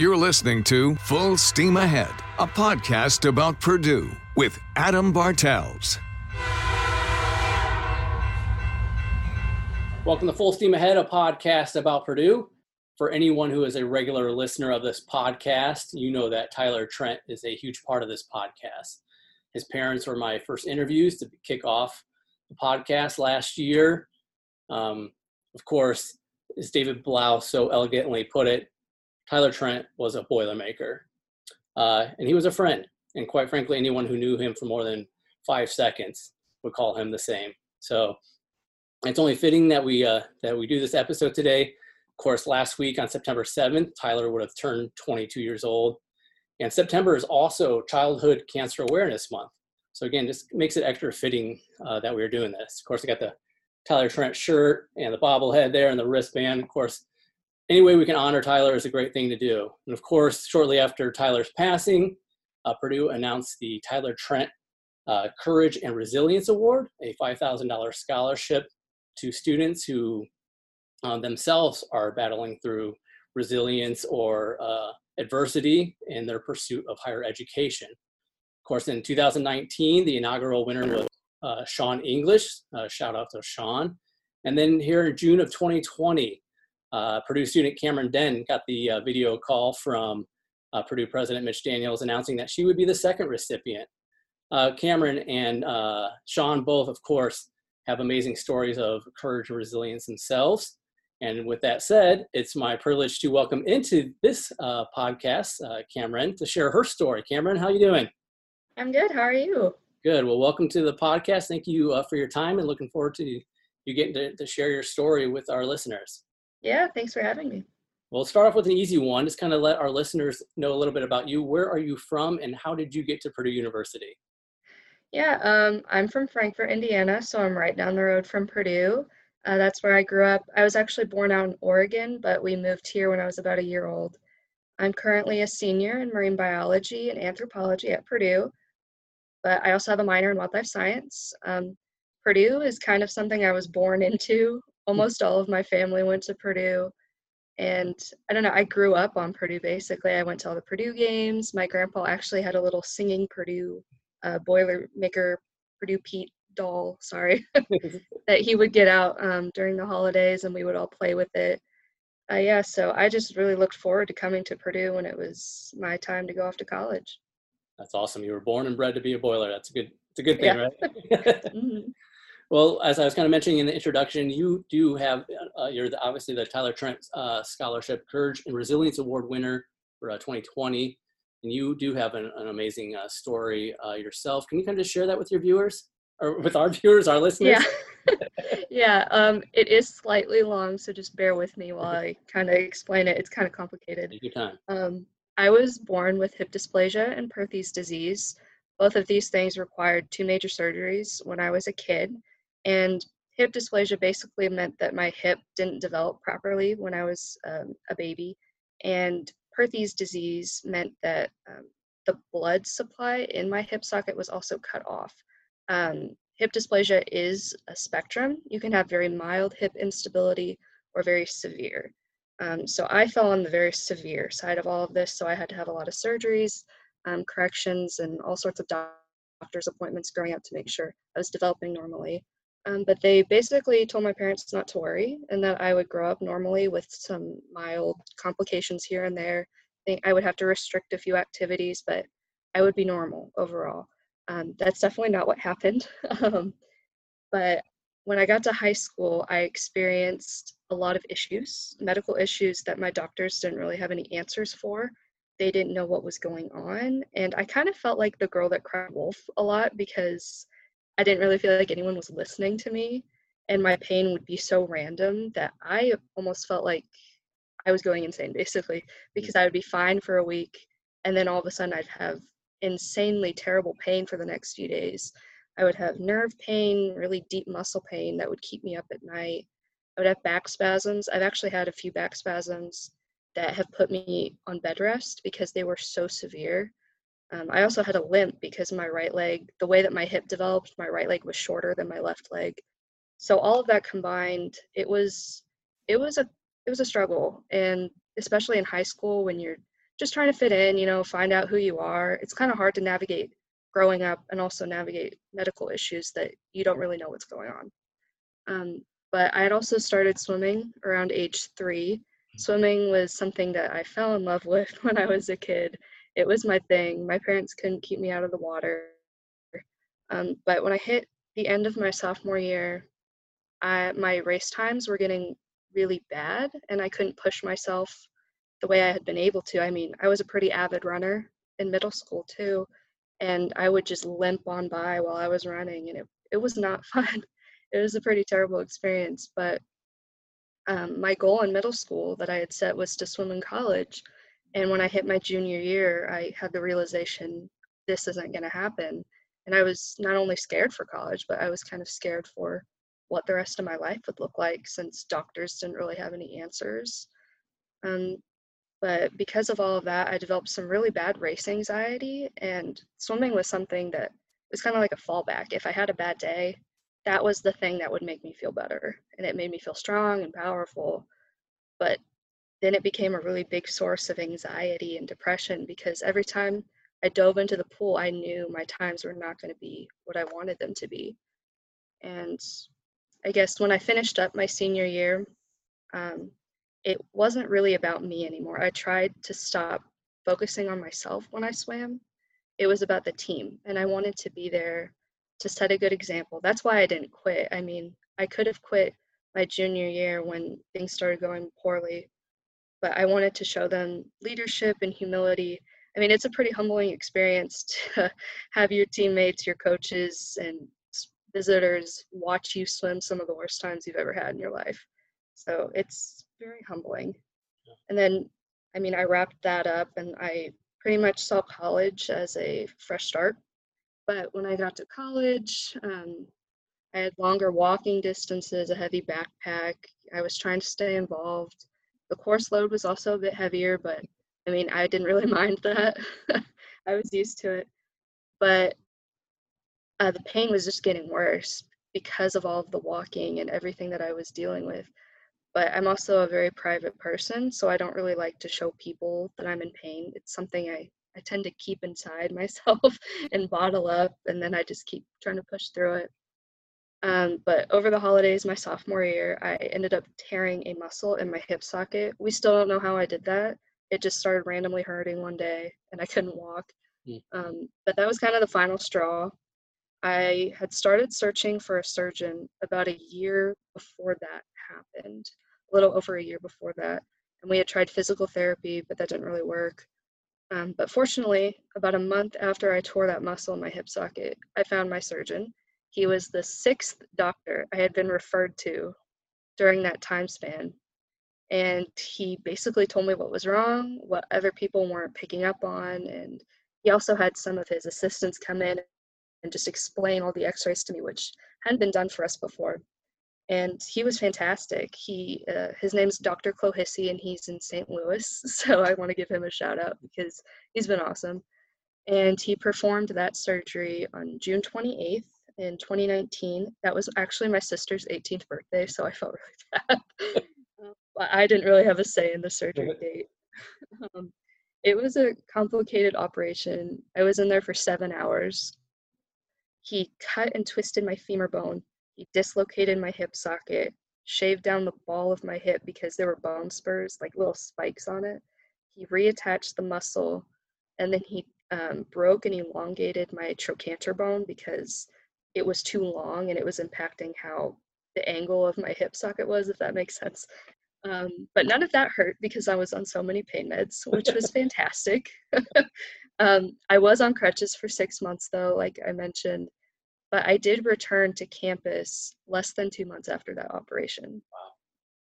You're listening to Full Steam Ahead, a podcast about Purdue with Adam Bartels. Welcome to Full Steam Ahead, a podcast about Purdue. For anyone who is a regular listener of this podcast, you know that Tyler Trent is a huge part of this podcast. His parents were my first interviews to kick off the podcast last year. Um, of course, as David Blau so elegantly put it, Tyler Trent was a Boilermaker. Uh, and he was a friend. And quite frankly, anyone who knew him for more than five seconds would call him the same. So it's only fitting that we uh, that we do this episode today. Of course, last week on September 7th, Tyler would have turned 22 years old. And September is also Childhood Cancer Awareness Month. So again, just makes it extra fitting uh, that we are doing this. Of course, I got the Tyler Trent shirt and the bobblehead there and the wristband. Of course, any way we can honor Tyler is a great thing to do. And of course, shortly after Tyler's passing, uh, Purdue announced the Tyler Trent uh, Courage and Resilience Award, a $5,000 scholarship to students who uh, themselves are battling through resilience or uh, adversity in their pursuit of higher education. Of course, in 2019, the inaugural winner was uh, Sean English. Uh, shout out to Sean. And then here in June of 2020, uh, Purdue student Cameron Den got the uh, video call from uh, Purdue President Mitch Daniels announcing that she would be the second recipient. Uh, Cameron and uh, Sean both, of course, have amazing stories of courage and resilience themselves. And with that said, it's my privilege to welcome into this uh, podcast Cameron to share her story. Cameron, how are you doing? I'm good. How are you? Good. Well, welcome to the podcast. Thank you for your time and looking forward to you getting to, to share your story with our listeners. Yeah, thanks for having me. Well, start off with an easy one. Just kind of let our listeners know a little bit about you. Where are you from, and how did you get to Purdue University? Yeah, um, I'm from Frankfort, Indiana, so I'm right down the road from Purdue. Uh, that's where I grew up. I was actually born out in Oregon, but we moved here when I was about a year old. I'm currently a senior in marine biology and anthropology at Purdue, but I also have a minor in wildlife science. Um, Purdue is kind of something I was born into almost all of my family went to Purdue. And I don't know, I grew up on Purdue basically. I went to all the Purdue games. My grandpa actually had a little singing Purdue uh, Boilermaker Purdue Pete doll, sorry, that he would get out um, during the holidays and we would all play with it. Uh, yeah, so I just really looked forward to coming to Purdue when it was my time to go off to college. That's awesome. You were born and bred to be a boiler. That's a good. It's a good thing, yeah. right? mm-hmm. Well, as I was kind of mentioning in the introduction, you do have, uh, you're the, obviously the Tyler Trent uh, Scholarship Courage and Resilience Award winner for uh, 2020. And you do have an, an amazing uh, story uh, yourself. Can you kind of just share that with your viewers or with our viewers, our listeners? Yeah. yeah, um, it is slightly long, so just bear with me while I kind of explain it. It's kind of complicated. Take your time. Um, I was born with hip dysplasia and Perthes disease. Both of these things required two major surgeries when I was a kid and hip dysplasia basically meant that my hip didn't develop properly when I was um, a baby. And Perthes disease meant that um, the blood supply in my hip socket was also cut off. Um, hip dysplasia is a spectrum. You can have very mild hip instability or very severe. Um, so I fell on the very severe side of all of this. So I had to have a lot of surgeries, um, corrections, and all sorts of doctor's appointments growing up to make sure I was developing normally. Um, but they basically told my parents not to worry and that I would grow up normally with some mild complications here and there. I I would have to restrict a few activities, but I would be normal overall. Um, that's definitely not what happened. um, but when I got to high school, I experienced a lot of issues, medical issues that my doctors didn't really have any answers for. They didn't know what was going on. And I kind of felt like the girl that cried wolf a lot because I didn't really feel like anyone was listening to me. And my pain would be so random that I almost felt like I was going insane basically hmm. because I would be fine for a week and then all of a sudden I'd have insanely terrible pain for the next few days. I would have nerve pain, really deep muscle pain that would keep me up at night. I would have back spasms. I've actually had a few back spasms that have put me on bed rest because they were so severe. Um, I also had a limp because my right leg, the way that my hip developed, my right leg was shorter than my left leg. So all of that combined, it was it was a it was a struggle, and especially in high school when you're just trying to fit in, you know, find out who you are. It's kind of hard to navigate growing up and also navigate medical issues that you don't really know what's going on. Um, but I had also started swimming around age three. Swimming was something that I fell in love with when I was a kid. It was my thing. My parents couldn't keep me out of the water. Um, but when I hit the end of my sophomore year, I, my race times were getting really bad and I couldn't push myself the way I had been able to. I mean, I was a pretty avid runner in middle school too, and I would just limp on by while I was running, and it, it was not fun. It was a pretty terrible experience, but um, my goal in middle school that I had set was to swim in college. And when I hit my junior year, I had the realization this isn't going to happen. And I was not only scared for college, but I was kind of scared for what the rest of my life would look like since doctors didn't really have any answers. Um, but because of all of that, I developed some really bad race anxiety, and swimming was something that was kind of like a fallback. If I had a bad day, that was the thing that would make me feel better, and it made me feel strong and powerful. But then it became a really big source of anxiety and depression because every time I dove into the pool, I knew my times were not going to be what I wanted them to be. And I guess when I finished up my senior year, um, it wasn't really about me anymore. I tried to stop focusing on myself when I swam. It was about the team, and I wanted to be there to set a good example. That's why I didn't quit. I mean, I could have quit my junior year when things started going poorly, but I wanted to show them leadership and humility. I mean, it's a pretty humbling experience to have your teammates, your coaches, and visitors watch you swim some of the worst times you've ever had in your life. So it's very humbling. Yeah. And then, I mean, I wrapped that up and I pretty much saw college as a fresh start. But when I got to college, um, I had longer walking distances, a heavy backpack. I was trying to stay involved. The course load was also a bit heavier, but I mean, I didn't really mind that. I was used to it. But uh, the pain was just getting worse because of all of the walking and everything that I was dealing with but I'm also a very private person, so I don't really like to show people that I'm in pain. It's something I, I tend to keep inside myself and bottle up, and then I just keep trying to push through it. Um, but over the holidays, my sophomore year, I ended up tearing a muscle in my hip socket. We still don't know how I did that. It just started randomly hurting one day, and I couldn't walk. Mm. Um, but that was kind of the final straw. I had started searching for a surgeon about a year before that happened, a little over a year before that. And we had tried physical therapy, but that didn't really work. Um, but fortunately, about a month after I tore that muscle in my hip socket, I found my surgeon. He was the sixth doctor I had been referred to during that time span. And he basically told me what was wrong, what other people weren't picking up on. And he also had some of his assistants come in and just explain all the x rays to me, which hadn't been done for us before and he was fantastic. He uh, his name's Dr. Clohisy, and he's in St. Louis, so I want to give him a shout out because he's been awesome. And he performed that surgery on June 28th in 2019. That was actually my sister's 18th birthday, so I felt really bad. but I didn't really have a say in the surgery date. Um, it was a complicated operation. I was in there for seven hours. He cut and twisted my femur bone he dislocated my hip socket, shaved down the ball of my hip because there were bone spurs, like little spikes on it. He reattached the muscle, and then he um, broke and elongated my trochanter bone because it was too long and it was impacting how the angle of my hip socket was, if that makes sense. Um, but none of that hurt because I was on so many pain meds, which was fantastic. um, I was on crutches for six months, though, like I mentioned. But I did return to campus less than two months after that operation. Wow.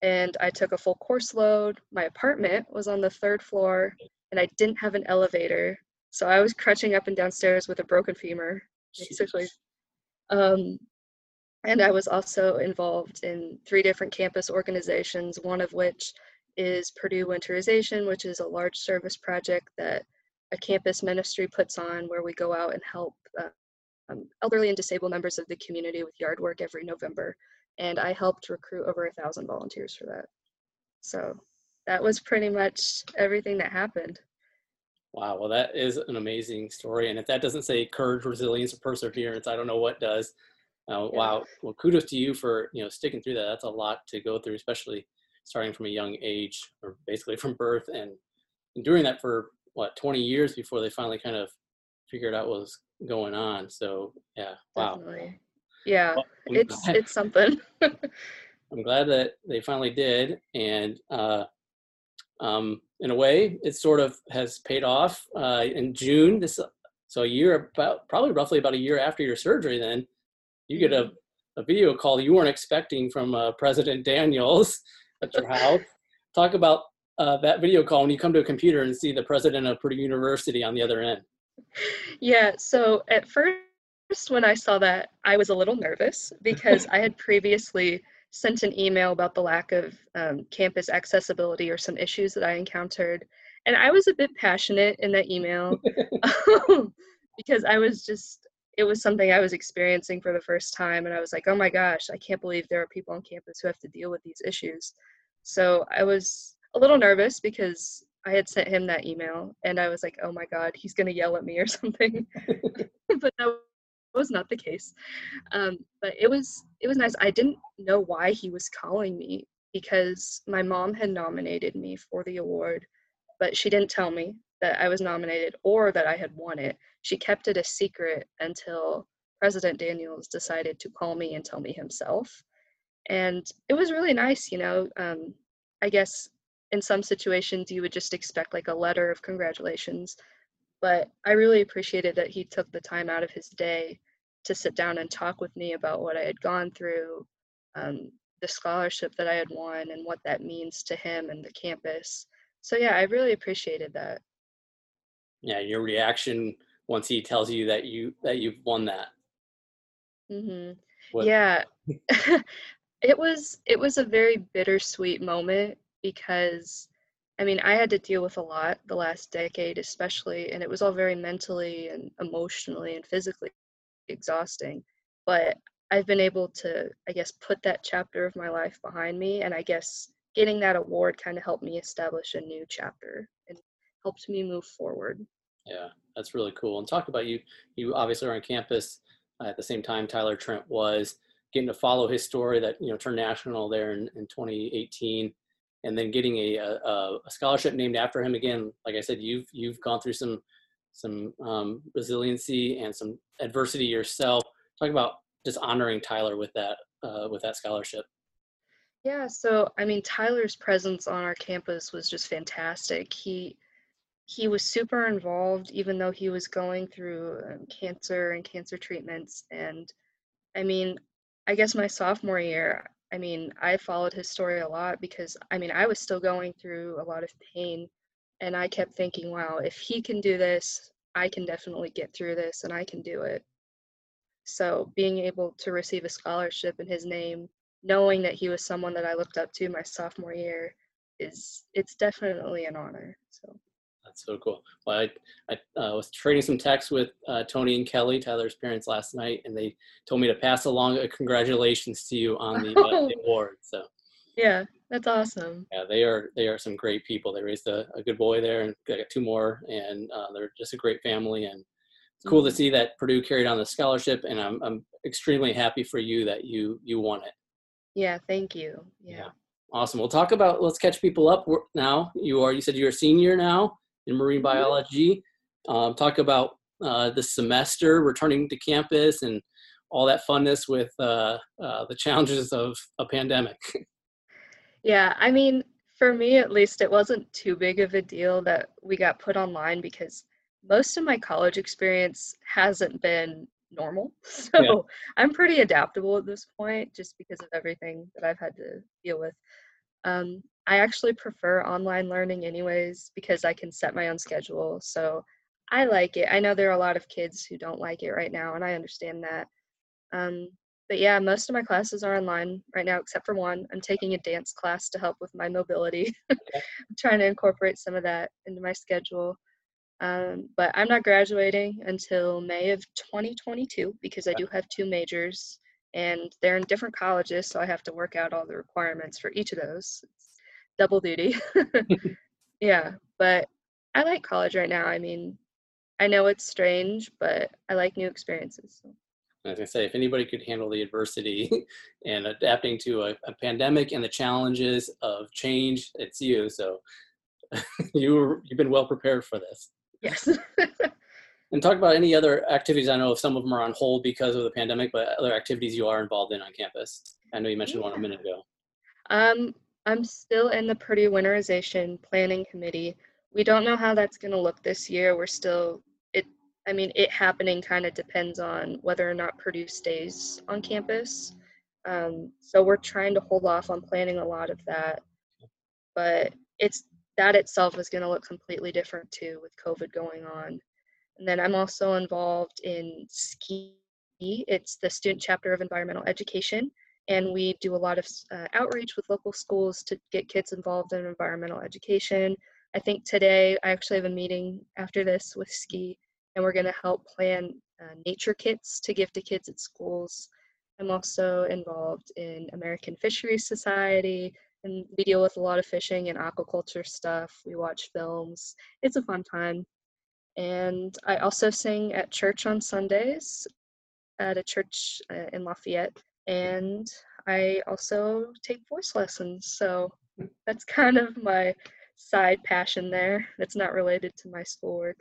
And I took a full course load. My apartment was on the third floor, and I didn't have an elevator. So I was crutching up and downstairs with a broken femur, basically. Um, and I was also involved in three different campus organizations, one of which is Purdue Winterization, which is a large service project that a campus ministry puts on where we go out and help uh, um, elderly and disabled members of the community with yard work every November. And I helped recruit over a thousand volunteers for that. So that was pretty much everything that happened. Wow, well, that is an amazing story. And if that doesn't say courage, resilience, or perseverance, I don't know what does. Uh, yeah. Wow. Well, kudos to you for you know sticking through that. That's a lot to go through, especially starting from a young age, or basically from birth, and, doing that for what 20 years before they finally kind of figured out what was going on. So yeah, wow. Definitely. Yeah, well, it's glad, it's something. I'm glad that they finally did, and uh, um, in a way, it sort of has paid off. Uh, in June, this so a year about probably roughly about a year after your surgery, then you get a, a video call you weren't expecting from uh, President Daniels at your house. Talk about uh, that video call when you come to a computer and see the president of Purdue University on the other end. Yeah. So at first, when I saw that, I was a little nervous because I had previously sent an email about the lack of um, campus accessibility or some issues that I encountered. And I was a bit passionate in that email because I was just, it was something I was experiencing for the first time. And I was like, oh my gosh, I can't believe there are people on campus who have to deal with these issues. So I was a little nervous because I had sent him that email and I was like, oh my God, he's going to yell at me or something. but that was not the case. Um, but it was it was nice. I didn't know why he was calling me because my mom had nominated me for the award, but she didn't tell me that I was nominated or that I had won it. She kept it a secret until President Daniels decided to call me and tell me himself. And it was really nice, you know. Um, I guess in some situations you would just expect like a letter of congratulations but i really appreciated that he took the time out of his day to sit down and talk with me about what I had gone through, um, the scholarship that I had won, and what that means to him and the campus. So yeah, I really appreciated that. Yeah, your reaction once he tells you that you that you've won that. Mhm. Yeah. it was it was a very bittersweet moment because I mean, I had to deal with a lot the last decade, especially, and it was all very mentally and emotionally and physically exhausting. But I've been able to, I guess, put that chapter of my life behind me. And I guess getting that award kind of helped me establish a new chapter and helped me move forward. Yeah, that's really cool. And talk about you, you obviously are on campus uh, at the same time Tyler Trent was getting to follow his story that, you know, turned national there in, in 2018 and then getting a, a, a scholarship named after him again. Like I said, you've, you've gone through some some um, resiliency and some adversity yourself. Talk about just honoring Tyler with that uh, with that scholarship. Yeah, so I mean Tyler's presence on our campus was just fantastic. He he was super involved even though he was going through um, cancer and cancer treatments and I mean I guess my sophomore year I mean I followed his story a lot because I mean I was still going through a lot of pain and I kept thinking, wow, if he can do this, I can definitely get through this and I can do it. So being able to receive a scholarship in his name, knowing that he was someone that I looked up to my sophomore year, is it's definitely an honor. So that's so cool. Well, I, I uh, was trading some texts with uh, Tony and Kelly, Tyler's parents, last night, and they told me to pass along a congratulations to you on the, uh, the award. So yeah, that's awesome. Yeah, they are they are some great people. They raised a, a good boy there, and got two more, and uh, they're just a great family. And it's cool mm-hmm. to see that Purdue carried on the scholarship, and I'm I'm extremely happy for you that you you won it. Yeah, thank you. Yeah. yeah. Awesome. We'll talk about let's catch people up now. You are you said you're a senior now in marine mm-hmm. biology. Um, talk about uh, the semester returning to campus and all that funness with uh, uh, the challenges of a pandemic. Yeah, I mean, for me at least, it wasn't too big of a deal that we got put online because most of my college experience hasn't been normal. So yeah. I'm pretty adaptable at this point just because of everything that I've had to deal with. Um, I actually prefer online learning, anyways, because I can set my own schedule. So I like it. I know there are a lot of kids who don't like it right now, and I understand that. Um, but yeah, most of my classes are online right now, except for one. I'm taking a dance class to help with my mobility. I'm trying to incorporate some of that into my schedule. Um, but I'm not graduating until May of 2022 because I do have two majors and they're in different colleges, so I have to work out all the requirements for each of those. It's double duty. yeah, but I like college right now. I mean, I know it's strange, but I like new experiences. So. As I say, if anybody could handle the adversity and adapting to a, a pandemic and the challenges of change, it's you. So you were, you've been well prepared for this. Yes. And talk about any other activities. I know some of them are on hold because of the pandemic, but other activities you are involved in on campus. I know you mentioned yeah. one a minute ago. Um, I'm still in the Purdue Winterization Planning Committee. We don't know how that's going to look this year. We're still it. I mean, it happening kind of depends on whether or not Purdue stays on campus. Um, so we're trying to hold off on planning a lot of that, but it's that itself is going to look completely different too with COVID going on. And then I'm also involved in SKI. It's the student chapter of environmental education, and we do a lot of uh, outreach with local schools to get kids involved in environmental education. I think today I actually have a meeting after this with SKI, and we're going to help plan uh, nature kits to give to kids at schools. I'm also involved in American Fisheries Society, and we deal with a lot of fishing and aquaculture stuff. We watch films. It's a fun time. And I also sing at church on Sundays at a church uh, in Lafayette. And I also take voice lessons. So that's kind of my side passion there that's not related to my schoolwork.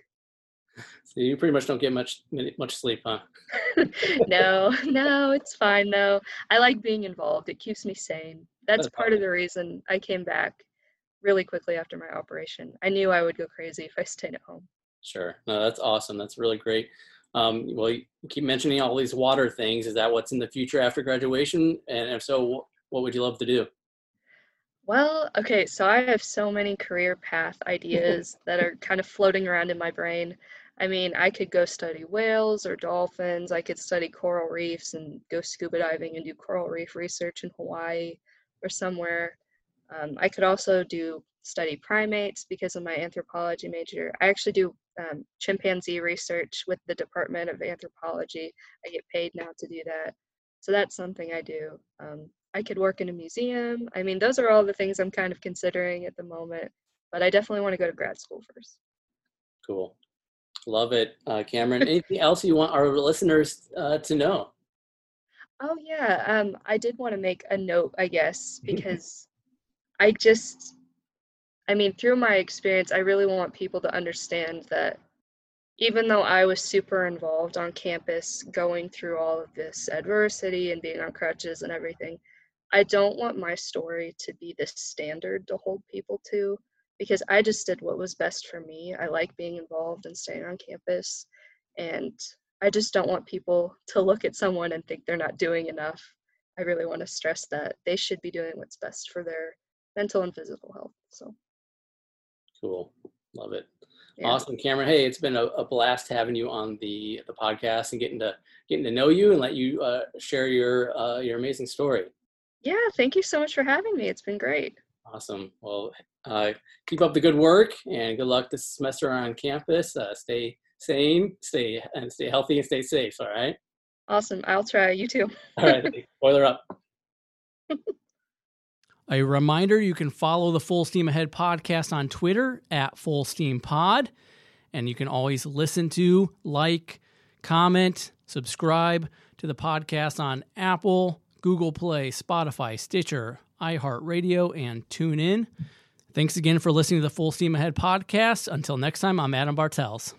So you pretty much don't get much much sleep, huh? no, no, it's fine though. I like being involved. It keeps me sane. That's, that's part of the reason I came back really quickly after my operation. I knew I would go crazy if I stayed at home. Sure. No, that's awesome. That's really great. Um, well, you keep mentioning all these water things. Is that what's in the future after graduation? And if so, what would you love to do? Well, okay, so I have so many career path ideas that are kind of floating around in my brain. I mean, I could go study whales or dolphins. I could study coral reefs and go scuba diving and do coral reef research in Hawaii or somewhere. Um, I could also do study primates because of my anthropology major. I actually do um, chimpanzee research with the Department of Anthropology. I get paid now to do that. So that's something I do. Um, I could work in a museum. I mean, those are all the things I'm kind of considering at the moment, but I definitely want to go to grad school first. Cool. Love it. Uh, Cameron, anything else you want our listeners uh, to know? Oh, yeah. Um, I did want to make a note, I guess, because I just I mean, through my experience, I really want people to understand that even though I was super involved on campus, going through all of this adversity and being on crutches and everything, I don't want my story to be the standard to hold people to because I just did what was best for me. I like being involved and staying on campus. And I just don't want people to look at someone and think they're not doing enough. I really want to stress that they should be doing what's best for their mental and physical health. So. Cool. Love it. Yeah. Awesome, Cameron. Hey, it's been a, a, blast having you on the the podcast and getting to getting to know you and let you uh, share your uh, your amazing story. Yeah, thank you so much for having me. It's been great. Awesome. Well, uh, keep up the good work and good luck this semester on campus. Uh, stay sane, stay and stay healthy and stay safe. All right. Awesome. I'll try. You too. all right. Boiler up. A reminder you can follow the Full Steam Ahead podcast on Twitter at Full Steam Pod. And you can always listen to, like, comment, subscribe to the podcast on Apple, Google Play, Spotify, Stitcher, iHeartRadio, and TuneIn. Thanks again for listening to the Full Steam Ahead podcast. Until next time, I'm Adam Bartels.